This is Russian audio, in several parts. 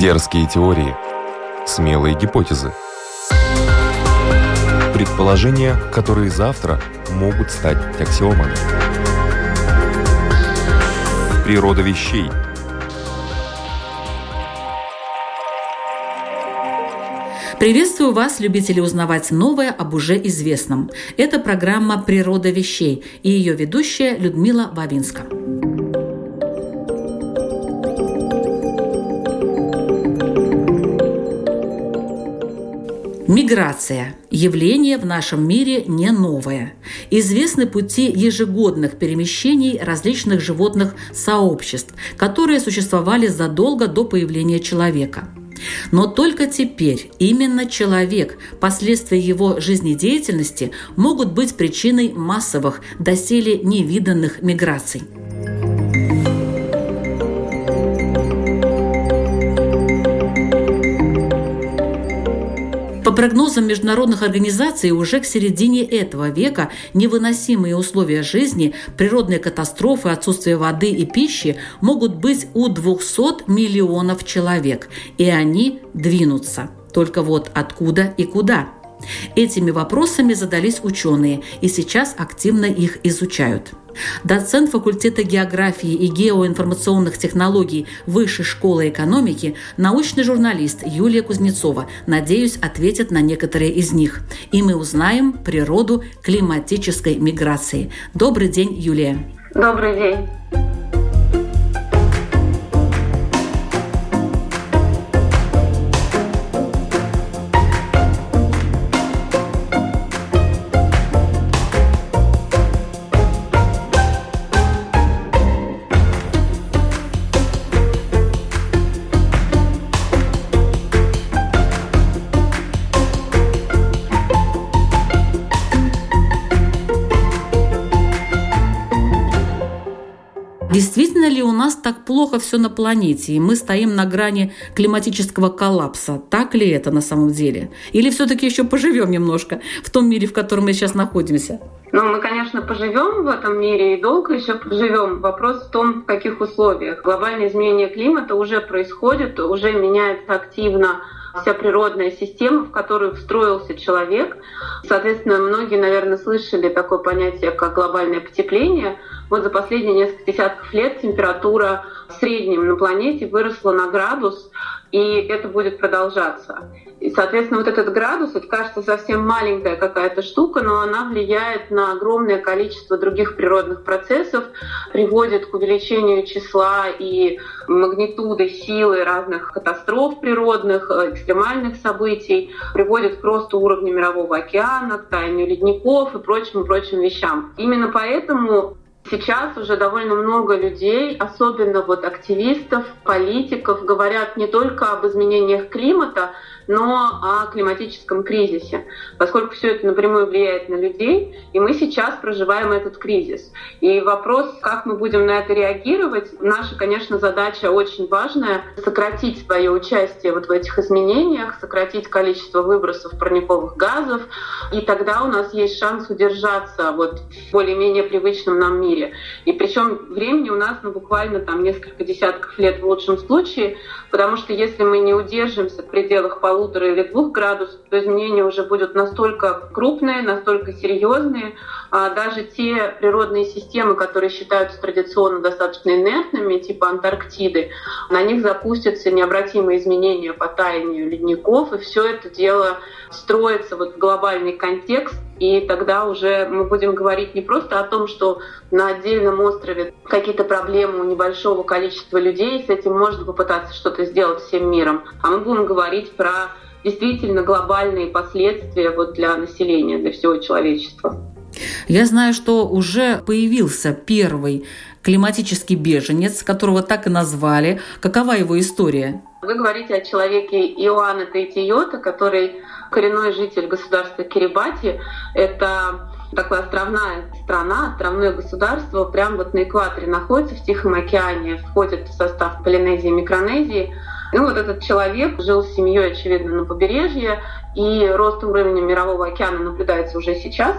Дерзкие теории. Смелые гипотезы. Предположения, которые завтра могут стать аксиомами. Природа вещей. Приветствую вас, любители узнавать новое об уже известном. Это программа «Природа вещей» и ее ведущая Людмила Бабинска. Миграция – явление в нашем мире не новое. Известны пути ежегодных перемещений различных животных сообществ, которые существовали задолго до появления человека. Но только теперь именно человек, последствия его жизнедеятельности могут быть причиной массовых, доселе невиданных миграций. По прогнозам международных организаций, уже к середине этого века невыносимые условия жизни, природные катастрофы, отсутствие воды и пищи могут быть у 200 миллионов человек, и они двинутся. Только вот откуда и куда? Этими вопросами задались ученые, и сейчас активно их изучают. Доцент факультета географии и геоинформационных технологий Высшей школы экономики, научный журналист Юлия Кузнецова, надеюсь, ответит на некоторые из них. И мы узнаем природу климатической миграции. Добрый день, Юлия. Добрый день. Действительно ли у нас так плохо все на планете, и мы стоим на грани климатического коллапса? Так ли это на самом деле? Или все-таки еще поживем немножко в том мире, в котором мы сейчас находимся? Ну, мы, конечно, поживем в этом мире и долго еще поживем. Вопрос в том, в каких условиях. Глобальное изменение климата уже происходит, уже меняется активно вся природная система, в которую встроился человек. Соответственно, многие, наверное, слышали такое понятие, как глобальное потепление. Вот за последние несколько десятков лет температура в среднем на планете выросла на градус, и это будет продолжаться. И, соответственно, вот этот градус, это кажется совсем маленькая какая-то штука, но она влияет на огромное количество других природных процессов, приводит к увеличению числа и магнитуды, силы разных катастроф природных, э, экстремальных событий, приводит к росту уровня мирового океана, к таянию ледников и прочим, прочим вещам. Именно поэтому Сейчас уже довольно много людей, особенно вот активистов, политиков, говорят не только об изменениях климата, но о климатическом кризисе, поскольку все это напрямую влияет на людей, и мы сейчас проживаем этот кризис. И вопрос, как мы будем на это реагировать, наша, конечно, задача очень важная — сократить свое участие вот в этих изменениях, сократить количество выбросов парниковых газов, и тогда у нас есть шанс удержаться вот в более-менее привычном нам мире. И причем времени у нас ну, буквально там несколько десятков лет в лучшем случае, потому что если мы не удержимся в пределах полутора или двух градусов, то изменения уже будут настолько крупные, настолько серьезные. А даже те природные системы, которые считаются традиционно достаточно инертными, типа Антарктиды, на них запустятся необратимые изменения по таянию ледников, и все это дело строится вот в глобальный контекст, и тогда уже мы будем говорить не просто о том, что на отдельном острове какие-то проблемы у небольшого количества людей, с этим можно попытаться что-то сделать всем миром, а мы будем говорить про действительно глобальные последствия вот для населения, для всего человечества. Я знаю, что уже появился первый климатический беженец, которого так и назвали. Какова его история? Вы говорите о человеке Иоанна Таитиота, который коренной житель государства Кирибати. Это такая островная страна, островное государство, прямо вот на экваторе находится, в Тихом океане, входит в состав Полинезии и Микронезии. Ну вот этот человек жил с семьей, очевидно, на побережье, и рост уровня мирового океана наблюдается уже сейчас.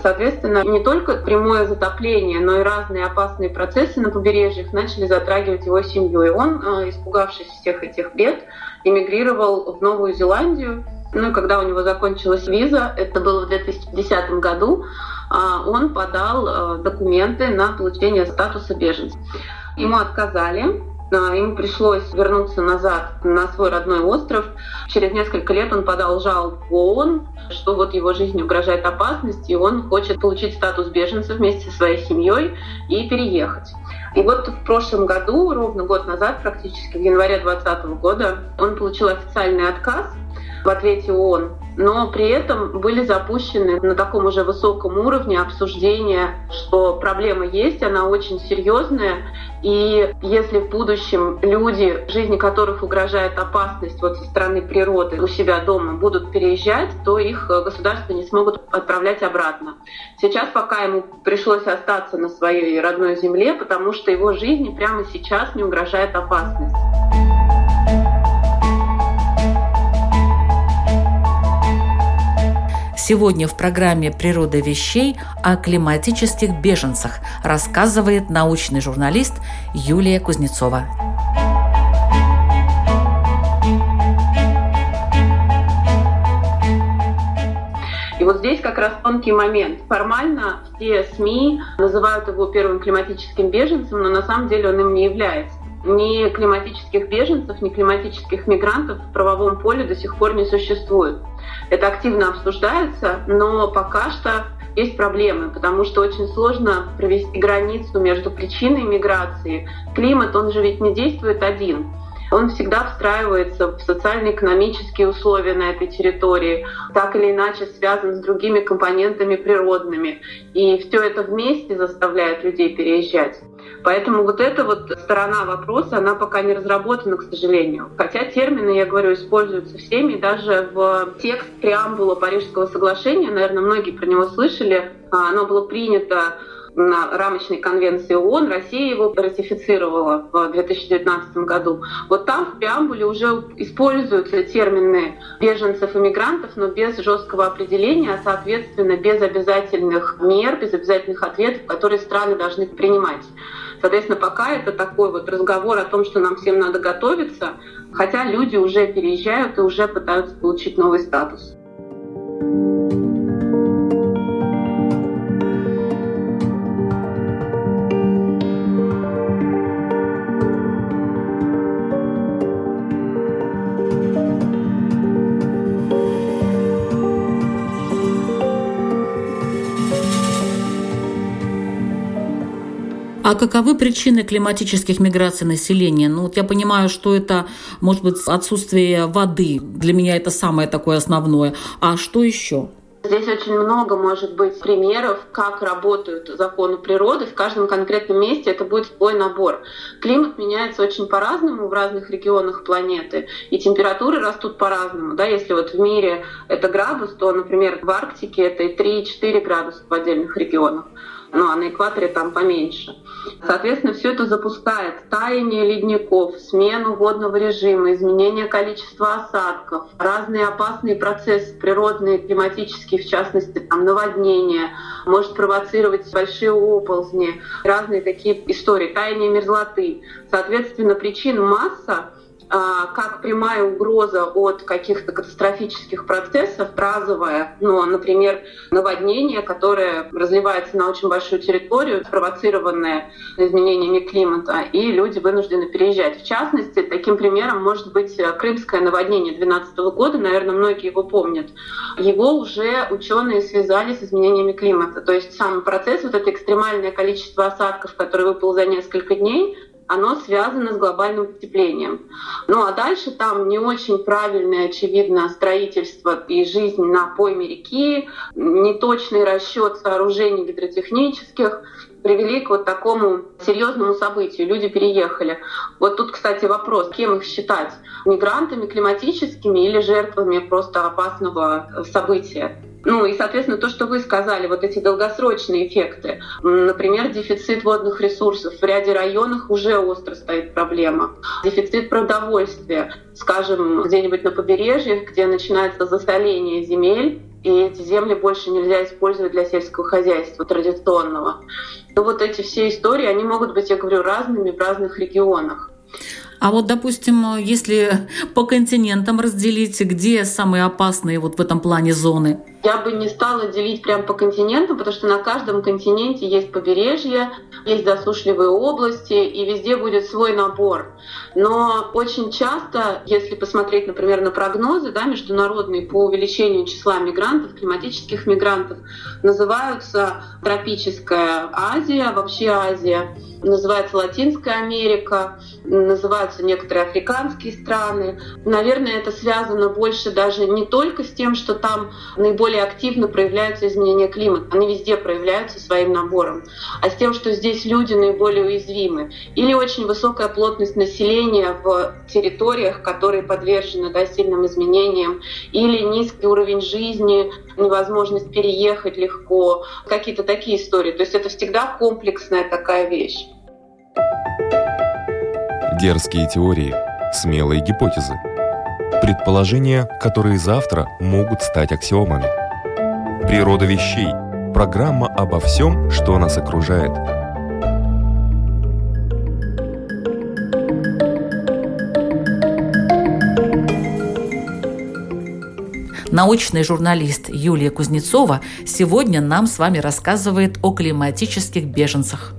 Соответственно, не только прямое затопление, но и разные опасные процессы на побережьях начали затрагивать его семью. И он, э, испугавшись всех этих бед, эмигрировал в Новую Зеландию. Ну и когда у него закончилась виза, это было в 2010 году, а, он подал э, документы на получение статуса беженца. Ему отказали, Ему пришлось вернуться назад на свой родной остров. Через несколько лет он подал жалобу ООН, что вот его жизни угрожает опасность, и он хочет получить статус беженца вместе со своей семьей и переехать. И вот в прошлом году, ровно год назад, практически в январе 2020 года, он получил официальный отказ в ответе ООН но при этом были запущены на таком уже высоком уровне обсуждения, что проблема есть, она очень серьезная, и если в будущем люди, жизни которых угрожает опасность вот со стороны природы у себя дома, будут переезжать, то их государства не смогут отправлять обратно. Сейчас пока ему пришлось остаться на своей родной земле, потому что его жизни прямо сейчас не угрожает опасность. Сегодня в программе «Природа вещей» о климатических беженцах рассказывает научный журналист Юлия Кузнецова. И вот здесь как раз тонкий момент. Формально все СМИ называют его первым климатическим беженцем, но на самом деле он им не является. Ни климатических беженцев, ни климатических мигрантов в правовом поле до сих пор не существует. Это активно обсуждается, но пока что есть проблемы, потому что очень сложно провести границу между причиной миграции. Климат, он же ведь не действует один он всегда встраивается в социально-экономические условия на этой территории, так или иначе связан с другими компонентами природными. И все это вместе заставляет людей переезжать. Поэтому вот эта вот сторона вопроса, она пока не разработана, к сожалению. Хотя термины, я говорю, используются всеми, даже в текст преамбула Парижского соглашения, наверное, многие про него слышали, а, оно было принято на рамочной конвенции ООН, Россия его ратифицировала в 2019 году. Вот там в преамбуле уже используются термины беженцев и мигрантов, но без жесткого определения, а соответственно без обязательных мер, без обязательных ответов, которые страны должны принимать. Соответственно, пока это такой вот разговор о том, что нам всем надо готовиться, хотя люди уже переезжают и уже пытаются получить новый статус. А каковы причины климатических миграций населения? Ну, вот я понимаю, что это, может быть, отсутствие воды. Для меня это самое такое основное. А что еще? Здесь очень много может быть примеров, как работают законы природы. В каждом конкретном месте это будет свой набор. Климат меняется очень по-разному в разных регионах планеты, и температуры растут по-разному. Да? Если вот в мире это градус, то, например, в Арктике это и 3-4 градуса в отдельных регионах ну а на экваторе там поменьше. Соответственно, все это запускает таяние ледников, смену водного режима, изменение количества осадков, разные опасные процессы природные, климатические, в частности, там, наводнения, может провоцировать большие оползни, разные такие истории, таяние мерзлоты. Соответственно, причин масса, как прямая угроза от каких-то катастрофических процессов, разовая, ну, например, наводнение, которое разливается на очень большую территорию, спровоцированное изменениями климата, и люди вынуждены переезжать. В частности, таким примером может быть крымское наводнение 2012 года, наверное, многие его помнят. Его уже ученые связали с изменениями климата. То есть сам процесс, вот это экстремальное количество осадков, которое выпало за несколько дней, оно связано с глобальным потеплением. Ну а дальше там не очень правильное, очевидно, строительство и жизнь на пойме реки, неточный расчет сооружений гидротехнических привели к вот такому серьезному событию. Люди переехали. Вот тут, кстати, вопрос, кем их считать? Мигрантами климатическими или жертвами просто опасного события? Ну и, соответственно, то, что вы сказали, вот эти долгосрочные эффекты. Например, дефицит водных ресурсов. В ряде районах уже остро стоит проблема. Дефицит продовольствия. Скажем, где-нибудь на побережье, где начинается засоление земель, и эти земли больше нельзя использовать для сельского хозяйства традиционного. Но вот эти все истории, они могут быть, я говорю, разными в разных регионах. А вот, допустим, если по континентам разделить, где самые опасные вот в этом плане зоны? Я бы не стала делить прям по континентам, потому что на каждом континенте есть побережье, есть засушливые области, и везде будет свой набор. Но очень часто, если посмотреть, например, на прогнозы да, международные по увеличению числа мигрантов, климатических мигрантов, называются тропическая Азия, вообще Азия, называется Латинская Америка, называются некоторые африканские страны. Наверное, это связано больше даже не только с тем, что там наиболее более активно проявляются изменения климата. Они везде проявляются своим набором. А с тем, что здесь люди наиболее уязвимы. Или очень высокая плотность населения в территориях, которые подвержены да, сильным изменениям. Или низкий уровень жизни, невозможность переехать легко. Какие-то такие истории. То есть это всегда комплексная такая вещь. Дерзкие теории, смелые гипотезы. Предположения, которые завтра могут стать аксиомами. Природа вещей. Программа обо всем, что нас окружает. Научный журналист Юлия Кузнецова сегодня нам с вами рассказывает о климатических беженцах.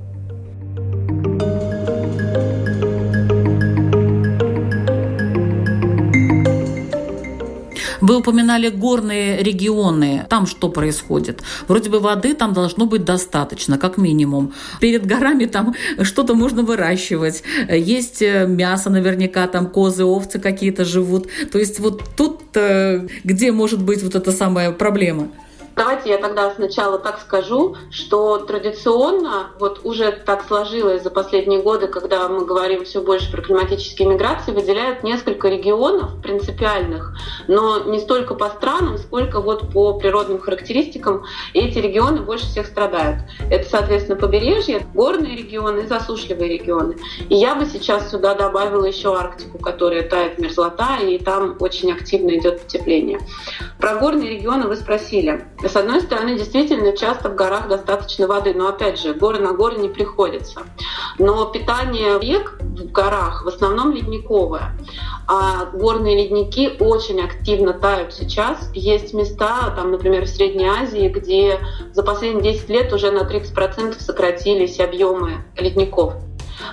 Вы упоминали горные регионы. Там что происходит? Вроде бы воды там должно быть достаточно, как минимум. Перед горами там что-то можно выращивать. Есть э, мясо наверняка, там козы, овцы какие-то живут. То есть вот тут э, где может быть вот эта самая проблема? Давайте я тогда сначала так скажу, что традиционно, вот уже так сложилось за последние годы, когда мы говорим все больше про климатические миграции, выделяют несколько регионов принципиальных, но не столько по странам, сколько вот по природным характеристикам. Эти регионы больше всех страдают. Это, соответственно, побережье, горные регионы и засушливые регионы. И я бы сейчас сюда добавила еще Арктику, которая тает мерзлота, и там очень активно идет потепление. Про горные регионы вы спросили. С одной стороны, действительно, часто в горах достаточно воды, но опять же, горы на горы не приходится. Но питание рек в горах в основном ледниковое. А горные ледники очень активно тают сейчас. Есть места, там, например, в Средней Азии, где за последние 10 лет уже на 30% сократились объемы ледников.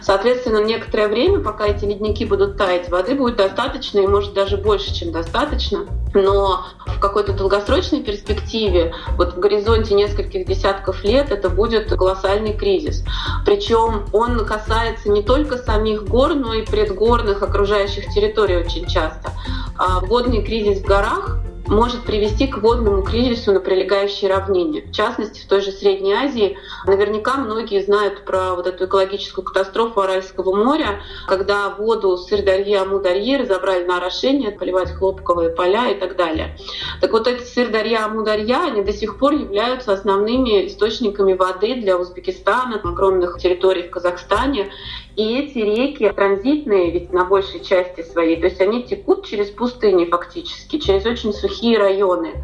Соответственно, некоторое время, пока эти ледники будут таять, воды будет достаточно и может даже больше, чем достаточно. Но в какой-то долгосрочной перспективе, вот в горизонте нескольких десятков лет, это будет колоссальный кризис. Причем он касается не только самих гор, но и предгорных окружающих территорий очень часто. А водный кризис в горах может привести к водному кризису на прилегающей равнине. В частности, в той же Средней Азии наверняка многие знают про вот эту экологическую катастрофу Аральского моря, когда воду Сырдарьи, Амударьи разобрали на орошение, поливать хлопковые поля и так далее. Так вот эти Сырдарья, Амударья, они до сих пор являются основными источниками воды для Узбекистана, огромных территорий в Казахстане. И эти реки транзитные ведь на большей части своей, то есть они текут через пустыни фактически, через очень сухие районы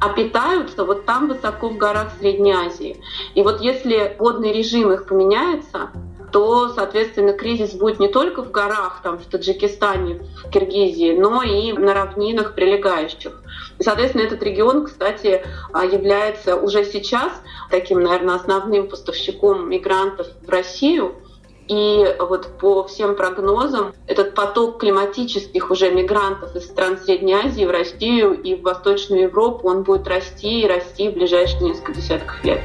а питаются вот там высоко в горах Средней Азии. И вот если водный режим их поменяется, то, соответственно, кризис будет не только в горах, там, в Таджикистане, в Киргизии, но и на равнинах прилегающих. И, соответственно, этот регион, кстати, а, является уже сейчас таким, наверное, основным поставщиком мигрантов в Россию – и вот по всем прогнозам этот поток климатических уже мигрантов из стран Средней Азии в Россию и в Восточную Европу, он будет расти и расти в ближайшие несколько десятков лет.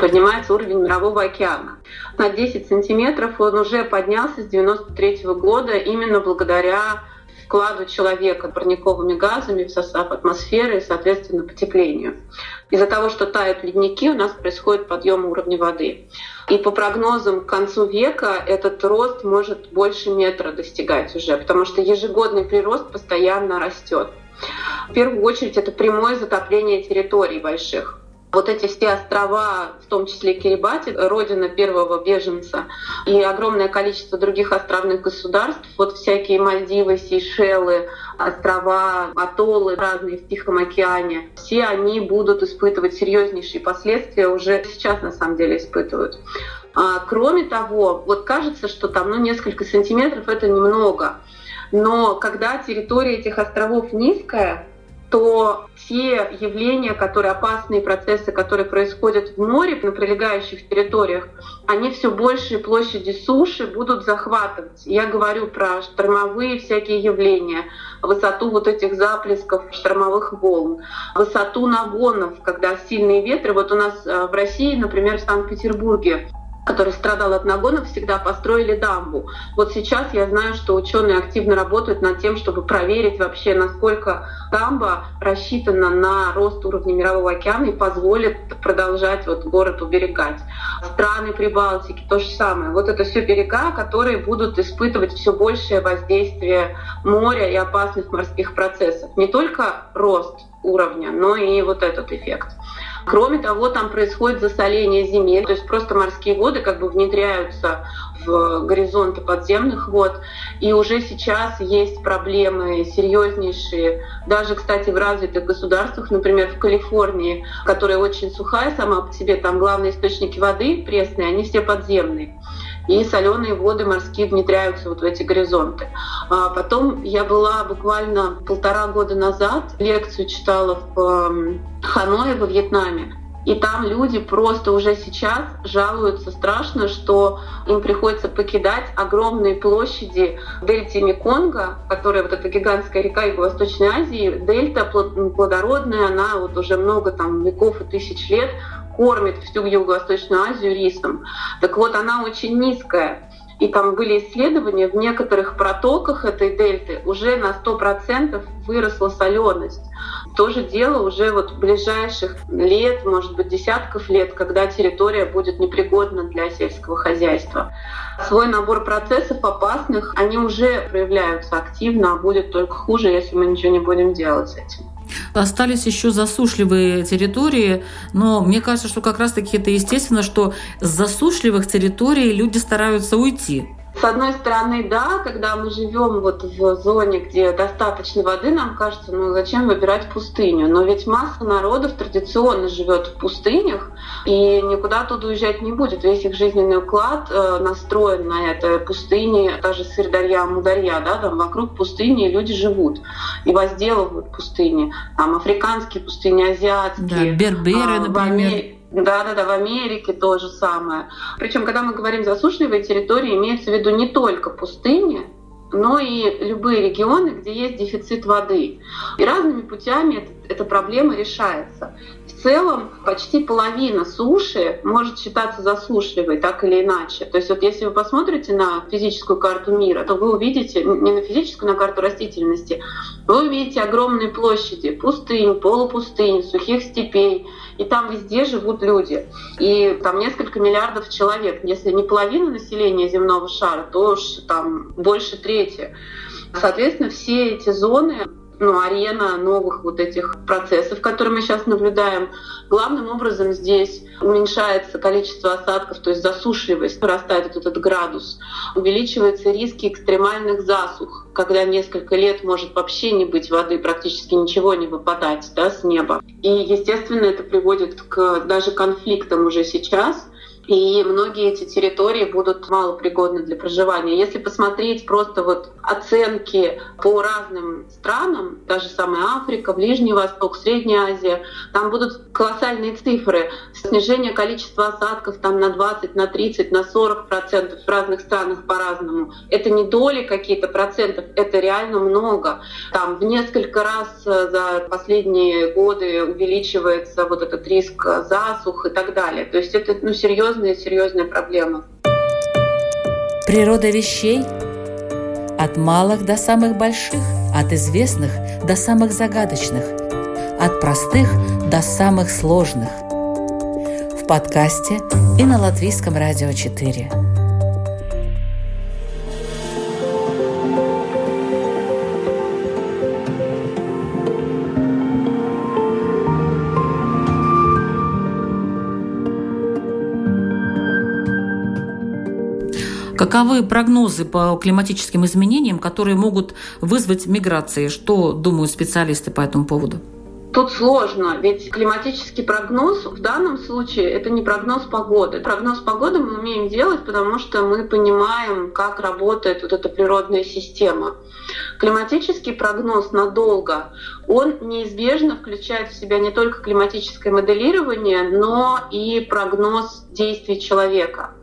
поднимается уровень Мирового океана. На 10 сантиметров он уже поднялся с 1993 года именно благодаря вкладу человека парниковыми газами в состав атмосферы и, соответственно, потеплению. Из-за того, что тают ледники, у нас происходит подъем уровня воды. И по прогнозам к концу века этот рост может больше метра достигать уже, потому что ежегодный прирост постоянно растет. В первую очередь это прямое затопление территорий больших. Вот эти все острова, в том числе Кирибати, родина первого беженца, и огромное количество других островных государств, вот всякие Мальдивы, Сейшелы, острова, атоллы разные в Тихом океане, все они будут испытывать серьезнейшие последствия, уже сейчас на самом деле испытывают. А, кроме того, вот кажется, что там ну, несколько сантиметров это немного, но когда территория этих островов низкая, то те явления, которые опасные процессы, которые происходят в море, на прилегающих территориях, они все большие площади суши будут захватывать. Я говорю про штормовые всякие явления, высоту вот этих заплесков штормовых волн, высоту нагонов, когда сильные ветры. Вот у нас э, в России, например, в Санкт-Петербурге который страдал от нагонов, всегда построили дамбу. Вот сейчас я знаю, что ученые активно работают над тем, чтобы проверить вообще, насколько дамба рассчитана на рост уровня Мирового океана и позволит продолжать вот город уберегать. Страны Прибалтики то же самое. Вот это все берега, которые будут испытывать все большее воздействие моря и опасных морских процессов. Не только рост уровня, но и вот этот эффект. Кроме того, там происходит засоление земель, то есть просто морские воды как бы внедряются в горизонты подземных вод. И уже сейчас есть проблемы серьезнейшие, даже, кстати, в развитых государствах, например, в Калифорнии, которая очень сухая сама по себе, там главные источники воды пресные, они все подземные и соленые воды морские внедряются вот в эти горизонты. А потом я была буквально полтора года назад, лекцию читала в Ханое во Вьетнаме, и там люди просто уже сейчас жалуются страшно, что им приходится покидать огромные площади в дельте Меконга, которая вот эта гигантская река Юго-Восточной Азии. Дельта плодородная, она вот уже много там веков и тысяч лет кормит всю Юго-Восточную Азию рисом. Так вот, она очень низкая. И там были исследования, в некоторых протоках этой дельты уже на 100% выросла соленость. То же дело уже вот в ближайших лет, может быть, десятков лет, когда территория будет непригодна для сельского хозяйства. Свой набор процессов опасных, они уже проявляются активно, а будет только хуже, если мы ничего не будем делать с этим. Остались еще засушливые территории, но мне кажется, что как раз-таки это естественно, что с засушливых территорий люди стараются уйти. С одной стороны, да, когда мы живем вот в зоне, где достаточно воды, нам кажется, ну зачем выбирать пустыню? Но ведь масса народов традиционно живет в пустынях и никуда оттуда уезжать не будет. Весь их жизненный уклад э, настроен на это. Пустыни, даже Сырдарья, Мударья, да, там вокруг пустыни люди живут и возделывают пустыни. Там африканские пустыни, азиатские. Да, берберы, а, например. Да, да, да, в Америке то же самое. Причем, когда мы говорим засушливые территории, имеется в виду не только пустыни, но и любые регионы, где есть дефицит воды. И разными путями эта проблема решается. Целом почти половина суши может считаться засушливой, так или иначе. То есть вот если вы посмотрите на физическую карту мира, то вы увидите, не на физическую, на карту растительности, вы увидите огромные площади пустынь, полупустынь, сухих степей, и там везде живут люди. И там несколько миллиардов человек. Если не половина населения земного шара, то уж там больше трети. Соответственно, все эти зоны ну, арена новых вот этих процессов, которые мы сейчас наблюдаем. Главным образом здесь уменьшается количество осадков, то есть засушливость, растает вот этот градус, увеличиваются риски экстремальных засух, когда несколько лет может вообще не быть воды, практически ничего не выпадать да, с неба. И, естественно, это приводит к даже конфликтам уже сейчас, и многие эти территории будут малопригодны для проживания. Если посмотреть просто вот оценки по разным странам, даже самая Африка, Ближний Восток, Средняя Азия, там будут колоссальные цифры. Снижение количества осадков там на 20, на 30, на 40 процентов в разных странах по-разному. Это не доли какие-то процентов, это реально много. Там в несколько раз э, за последние годы увеличивается вот этот риск засух и так далее. То есть это ну, серьезно серьезная, серьезная проблема. Природа вещей от малых до самых больших, от известных до самых загадочных, от простых до самых сложных. В подкасте и на Латвийском радио 4. Каковы прогнозы по климатическим изменениям, которые могут вызвать миграции? Что думают специалисты по этому поводу? Тут сложно, ведь климатический прогноз в данном случае это не прогноз погоды. Прогноз погоды мы умеем делать, потому что мы понимаем, как работает вот эта природная система. Климатический прогноз надолго, он неизбежно включает в себя не только климатическое моделирование, но и прогноз действий человека.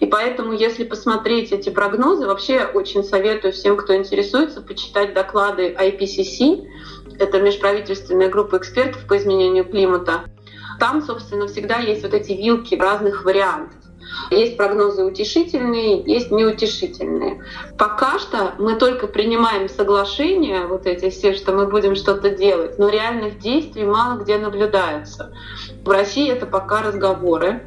И поэтому, если посмотреть эти прогнозы, вообще очень советую всем, кто интересуется, почитать доклады IPCC, это межправительственная группа экспертов по изменению климата. Там, собственно, всегда есть вот эти вилки разных вариантов. Есть прогнозы утешительные, есть неутешительные. Пока что мы только принимаем соглашения, вот эти все, что мы будем что-то делать, но реальных действий мало где наблюдается. В России это пока разговоры.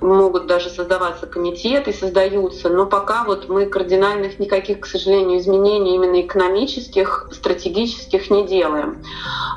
Могут даже создаваться комитеты, создаются, но пока вот мы кардинальных никаких, к сожалению, изменений именно экономических, стратегических не делаем.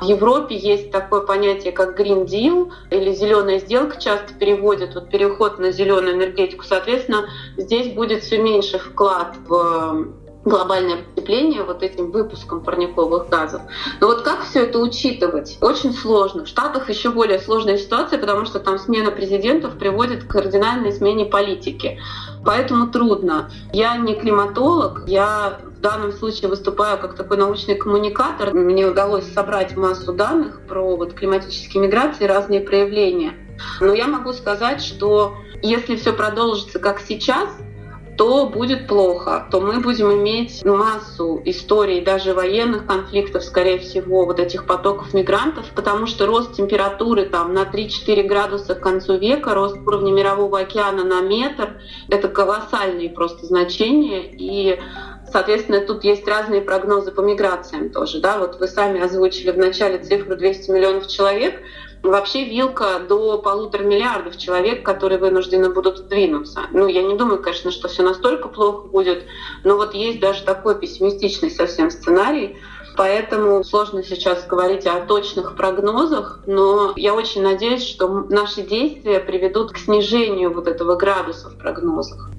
В Европе есть такое понятие, как Green Deal или зеленая сделка, часто переводят вот переход на зеленую энергетику. Соответственно, здесь будет все меньше вклад в глобальное потепление вот этим выпуском парниковых газов. Но вот как все это учитывать? Очень сложно. В Штатах еще более сложная ситуация, потому что там смена президентов приводит к кардинальной смене политики. Поэтому трудно. Я не климатолог, я в данном случае выступаю как такой научный коммуникатор. Мне удалось собрать массу данных про вот климатические миграции, разные проявления. Но я могу сказать, что если все продолжится как сейчас, то будет плохо, то мы будем иметь массу историй, даже военных конфликтов, скорее всего, вот этих потоков мигрантов, потому что рост температуры там на 3-4 градуса к концу века, рост уровня мирового океана на метр, это колоссальные просто значения, и Соответственно, тут есть разные прогнозы по миграциям тоже. Да? Вот вы сами озвучили в начале цифру 200 миллионов человек. Вообще вилка до полутора миллиардов человек, которые вынуждены будут сдвинуться. Ну, я не думаю, конечно, что все настолько плохо будет, но вот есть даже такой пессимистичный совсем сценарий. Поэтому сложно сейчас говорить о точных прогнозах, но я очень надеюсь, что наши действия приведут к снижению вот этого градуса в прогнозах.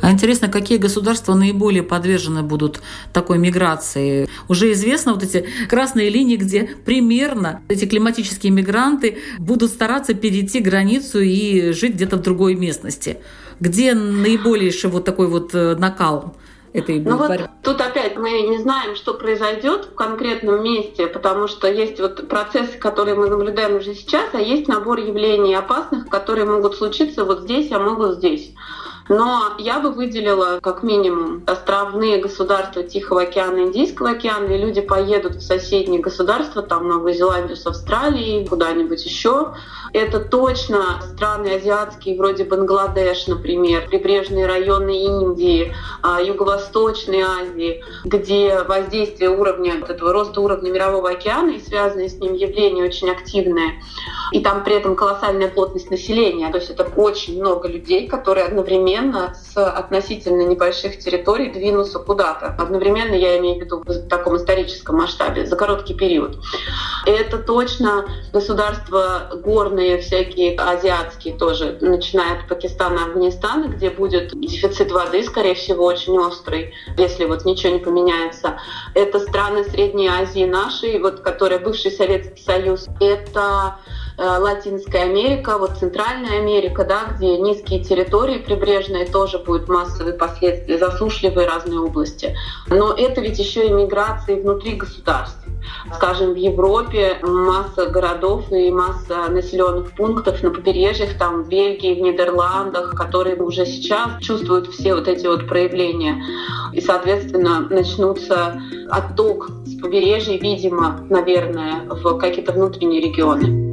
А интересно, какие государства наиболее подвержены будут такой миграции? Уже известно вот эти красные линии, где примерно эти климатические мигранты будут стараться перейти границу и жить где-то в другой местности. Где наиболейший вот такой вот э, накал? этой ну вот тут опять мы не знаем, что произойдет в конкретном месте, потому что есть вот процессы, которые мы наблюдаем уже сейчас, а есть набор явлений опасных, которые могут случиться вот здесь, а могут здесь. Но я бы выделила как минимум островные государства Тихого океана, Индийского океана, и люди поедут в соседние государства, там Новую Зеландию с Австралией, куда-нибудь еще. Это точно страны азиатские, вроде Бангладеш, например, прибрежные районы Индии, а, Юго-Восточной Азии, где воздействие уровня, вот этого роста уровня Мирового океана и связанные с ним явления очень активные. И там при этом колоссальная плотность населения. То есть это очень много людей, которые одновременно с относительно небольших территорий двинутся куда-то. Одновременно я имею в виду в таком историческом масштабе, за короткий период. Это точно государства горные, всякие азиатские тоже, начиная от Пакистана, Афганистана, где будет дефицит воды, скорее всего, очень острый, если вот ничего не поменяется. Это страны Средней Азии нашей, вот, которые бывший Советский Союз. Это Латинская Америка, вот Центральная Америка, да, где низкие территории прибрежные тоже будут массовые последствия, засушливые разные области. Но это ведь еще и миграции внутри государств. Скажем, в Европе масса городов и масса населенных пунктов на побережьях, там в Бельгии, в Нидерландах, которые уже сейчас чувствуют все вот эти вот проявления. И, соответственно, начнутся отток с побережья, видимо, наверное, в какие-то внутренние регионы.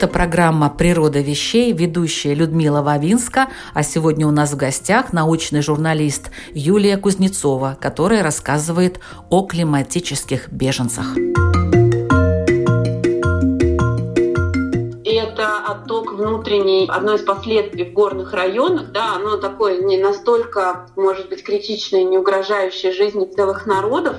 Это программа «Природа вещей», ведущая Людмила Вавинска, а сегодня у нас в гостях научный журналист Юлия Кузнецова, которая рассказывает о климатических беженцах. Отток внутренний, одно из последствий в горных районах, да, оно такое не настолько, может быть, критичное, не угрожающее жизни целых народов,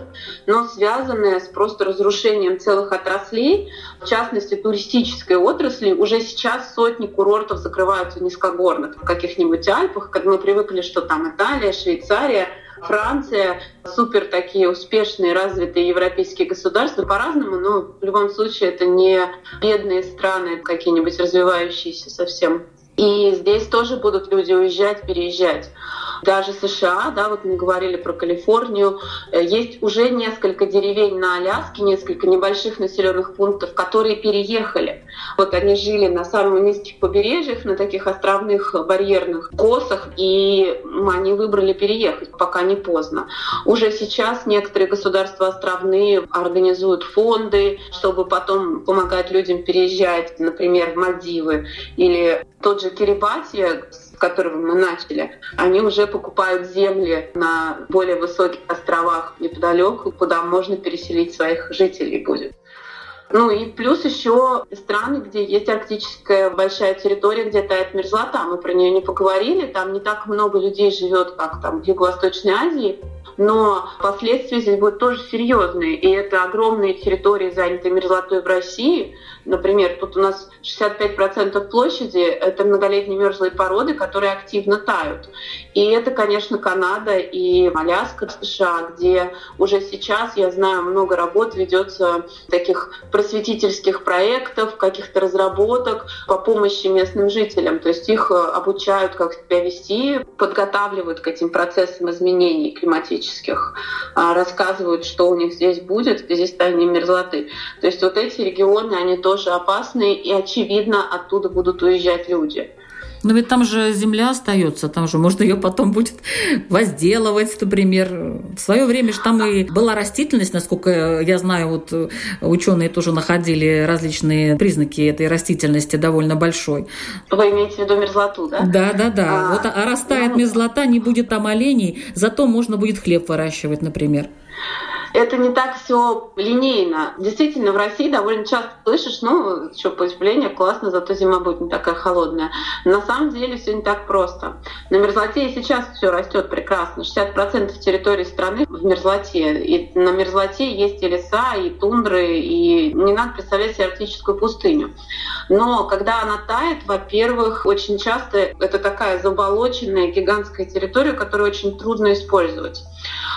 но связанное с просто разрушением целых отраслей, в частности, туристической отрасли. Уже сейчас сотни курортов закрываются низкогорных, в каких-нибудь Альпах, как мы привыкли, что там Италия, Швейцария, Франция, супер такие успешные, развитые европейские государства по-разному, но в любом случае это не бедные страны, какие-нибудь развивающиеся совсем. И здесь тоже будут люди уезжать, переезжать. Даже США, да, вот мы говорили про Калифорнию, э, есть уже несколько деревень на Аляске, несколько небольших населенных пунктов, которые переехали. Вот они жили на самых низких побережьях, на таких островных барьерных косах, и они выбрали переехать, пока не поздно. Уже сейчас некоторые государства островные организуют фонды, чтобы потом помогать людям переезжать, например, в Мальдивы или тот же Кирибати, которого мы начали, они уже покупают земли на более высоких островах неподалеку, куда можно переселить своих жителей будет. Ну и плюс еще страны, где есть арктическая большая территория, где тает мерзлота. Мы про нее не поговорили. Там не так много людей живет, как там в Юго-Восточной Азии но последствия здесь будут тоже серьезные. И это огромные территории, занятые мерзлотой в России. Например, тут у нас 65% площади — это многолетние мерзлые породы, которые активно тают. И это, конечно, Канада и Аляска, США, где уже сейчас, я знаю, много работ ведется таких просветительских проектов, каких-то разработок по помощи местным жителям. То есть их обучают, как себя вести, подготавливают к этим процессам изменений климатических а, рассказывают, что у них здесь будет в связи с мерзлоты. То есть вот эти регионы, они тоже опасные, и очевидно оттуда будут уезжать люди. Но ведь там же земля остается, там же можно ее потом будет возделывать, например. В свое время же там и была растительность, насколько я знаю, вот ученые тоже находили различные признаки этой растительности довольно большой. Вы имеете в виду мерзлоту, да? Да, да, да. А, вот, а растает ну... мерзлота, не будет там оленей, зато можно будет хлеб выращивать, например это не так все линейно. Действительно, в России довольно часто слышишь, ну, что, потепление классно, зато зима будет не такая холодная. На самом деле все не так просто. На мерзлоте и сейчас все растет прекрасно. 60% территории страны в мерзлоте. И на мерзлоте есть и леса, и тундры, и не надо представлять себе арктическую пустыню. Но когда она тает, во-первых, очень часто это такая заболоченная гигантская территория, которую очень трудно использовать.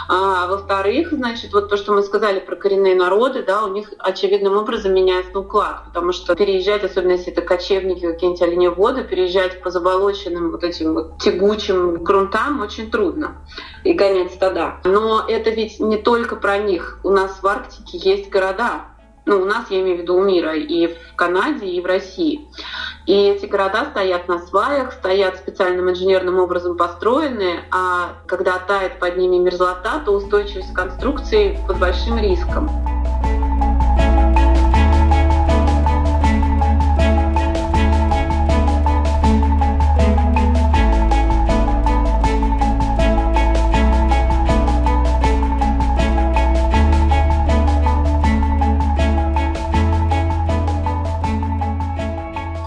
А, во-вторых, значит, вот то, что мы сказали про коренные народы, да, у них очевидным образом меняется уклад, потому что переезжать, особенно если это кочевники, какие-нибудь оленеводы, переезжать по заболоченным вот этим вот тягучим грунтам очень трудно и гонять стада. Но это ведь не только про них. У нас в Арктике есть города, ну, у нас, я имею в виду, у мира, и в Канаде, и в России. И эти города стоят на сваях, стоят специальным инженерным образом построенные, а когда тает под ними мерзлота, то устойчивость конструкции под большим риском.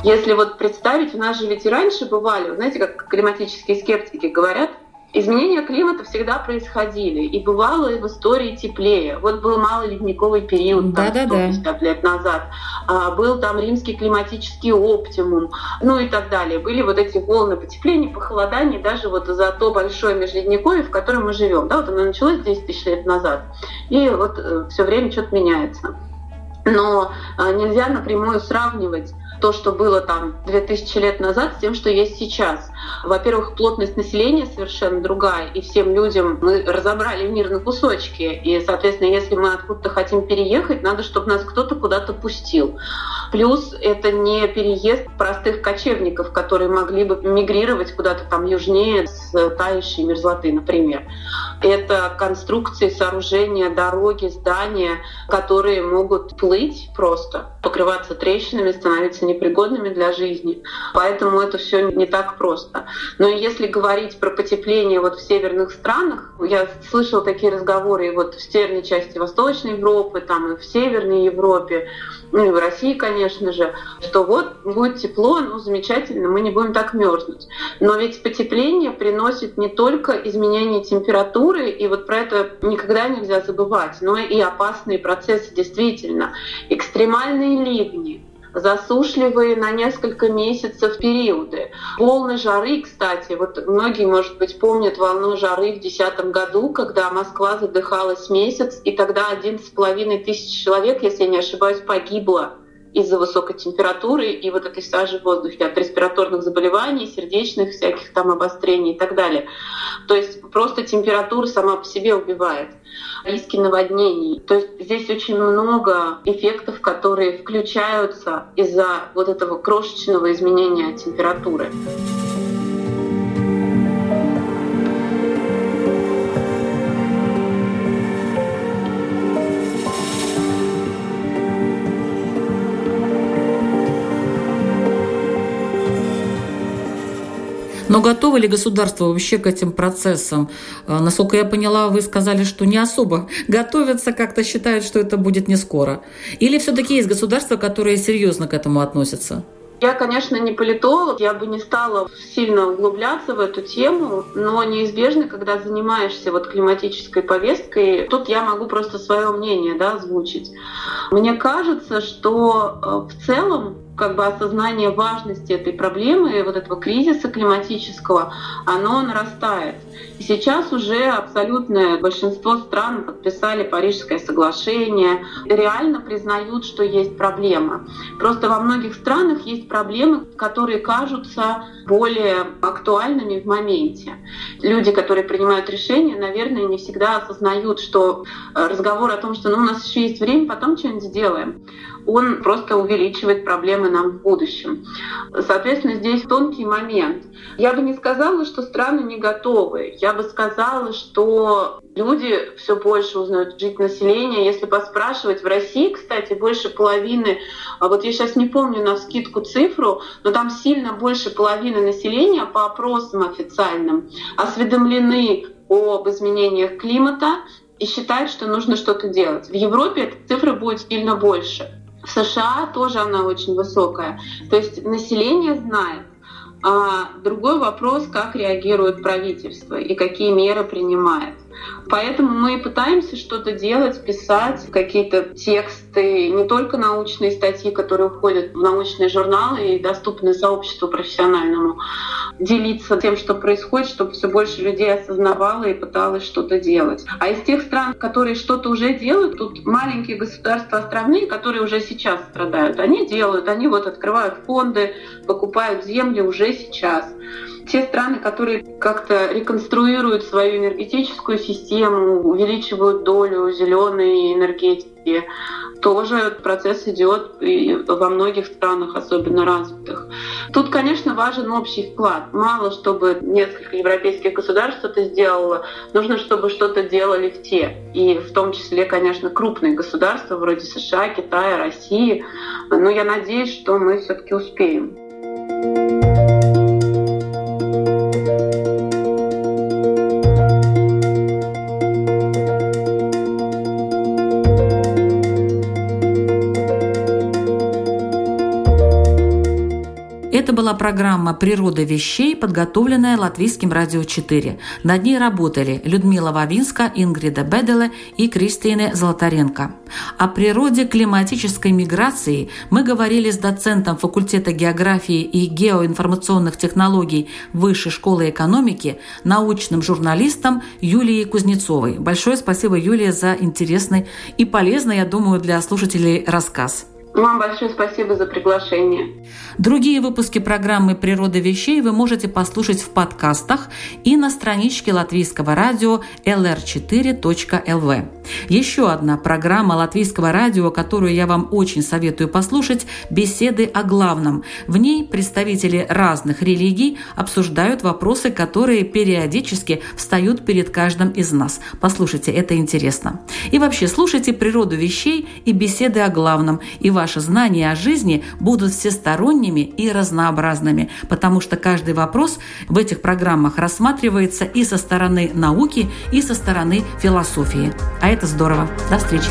Если вот представить, у нас же ведь и раньше бывали, знаете, как климатические скептики говорят, Изменения климата всегда происходили, и бывало в истории теплее. Вот был малый ледниковый период, там, да, 150 да, да. лет назад, а, был там римский климатический оптимум, ну и так далее. Были вот эти волны потепления, похолодания, даже вот за то большое межледниковье, в котором мы живем. Да, вот оно началось 10 тысяч лет назад, и вот э, все время что-то меняется. Но э, нельзя напрямую сравнивать то, что было там 2000 лет назад, с тем, что есть сейчас. Во-первых, плотность населения совершенно другая, и всем людям мы разобрали мир на кусочки. И, соответственно, если мы откуда-то хотим переехать, надо, чтобы нас кто-то куда-то пустил. Плюс это не переезд простых кочевников, которые могли бы мигрировать куда-то там южнее с тающей мерзлоты, например. Это конструкции, сооружения, дороги, здания, которые могут плыть просто покрываться трещинами, становиться непригодными для жизни. Поэтому это все не так просто. Но если говорить про потепление вот в северных странах, я слышала такие разговоры и вот в северной части Восточной Европы, там и в Северной Европе, ну и в России, конечно же, что вот будет тепло, ну замечательно, мы не будем так мерзнуть. Но ведь потепление приносит не только изменение температуры, и вот про это никогда нельзя забывать, но и опасные процессы действительно. Экстремальные ливни, засушливые на несколько месяцев периоды. Волны жары, кстати, вот многие, может быть, помнят волну жары в 2010 году, когда Москва задыхалась месяц, и тогда 11,5 тысяч человек, если я не ошибаюсь, погибло из-за высокой температуры и вот этой сажи в воздухе от респираторных заболеваний, сердечных всяких там обострений и так далее. То есть просто температура сама по себе убивает. Риски наводнений. То есть здесь очень много эффектов, которые включаются из-за вот этого крошечного изменения температуры. Но готовы ли государство вообще к этим процессам? Э, насколько я поняла, вы сказали, что не особо готовятся, как-то считают, что это будет не скоро. Или все-таки есть государства, которые серьезно к этому относятся? Я, конечно, не политолог, я бы не стала сильно углубляться в эту тему, но неизбежно, когда занимаешься вот климатической повесткой, тут я могу просто свое мнение да, озвучить. Мне кажется, что э, в целом как бы осознание важности этой проблемы, вот этого кризиса климатического, оно нарастает. И сейчас уже абсолютное большинство стран подписали Парижское соглашение, реально признают, что есть проблема. Просто во многих странах есть проблемы, которые кажутся более актуальными в моменте. Люди, которые принимают решения, наверное, не всегда осознают, что э, разговор о том, что ну, у нас еще есть время, потом что-нибудь сделаем, он просто увеличивает проблемы нам в будущем. Соответственно, здесь тонкий момент. Я бы не сказала, что страны не готовы. Я бы сказала, что люди все больше узнают жить население. Если поспрашивать, в России, кстати, больше половины, а вот я сейчас не помню на скидку цифру, но там сильно больше половины населения по опросам официальным осведомлены об изменениях климата и считают, что нужно что-то делать. В Европе эта цифра будет сильно больше. В США тоже она очень высокая. То есть население знает. А другой вопрос, как реагирует правительство и какие меры принимает. Поэтому мы пытаемся что-то делать, писать какие-то тексты, не только научные статьи, которые входят в научные журналы и доступны сообществу профессиональному, делиться тем, что происходит, чтобы все больше людей осознавало и пыталось что-то делать. А из тех стран, которые что-то уже делают, тут маленькие государства островные, которые уже сейчас страдают, они делают, они вот открывают фонды, покупают земли уже сейчас те страны, которые как-то реконструируют свою энергетическую систему, увеличивают долю зеленой энергетики, тоже процесс идет и во многих странах, особенно развитых. Тут, конечно, важен общий вклад. Мало, чтобы несколько европейских государств это сделало, нужно, чтобы что-то делали все. И в том числе, конечно, крупные государства вроде США, Китая, России. Но я надеюсь, что мы все-таки успеем. Это была программа «Природа вещей», подготовленная Латвийским радио 4. Над ней работали Людмила Вавинска, Ингрида Беделе и Кристина Золотаренко. О природе климатической миграции мы говорили с доцентом факультета географии и геоинформационных технологий Высшей школы экономики, научным журналистом Юлией Кузнецовой. Большое спасибо, Юлия, за интересный и полезный, я думаю, для слушателей рассказ. Вам большое спасибо за приглашение. Другие выпуски программы «Природа вещей» вы можете послушать в подкастах и на страничке латвийского радио lr4.lv. Еще одна программа латвийского радио, которую я вам очень советую послушать – «Беседы о главном». В ней представители разных религий обсуждают вопросы, которые периодически встают перед каждым из нас. Послушайте, это интересно. И вообще, слушайте природу вещей и беседы о главном, и ваши знания о жизни будут всесторонними и разнообразными, потому что каждый вопрос в этих программах рассматривается и со стороны науки, и со стороны философии. А это здорово. До встречи.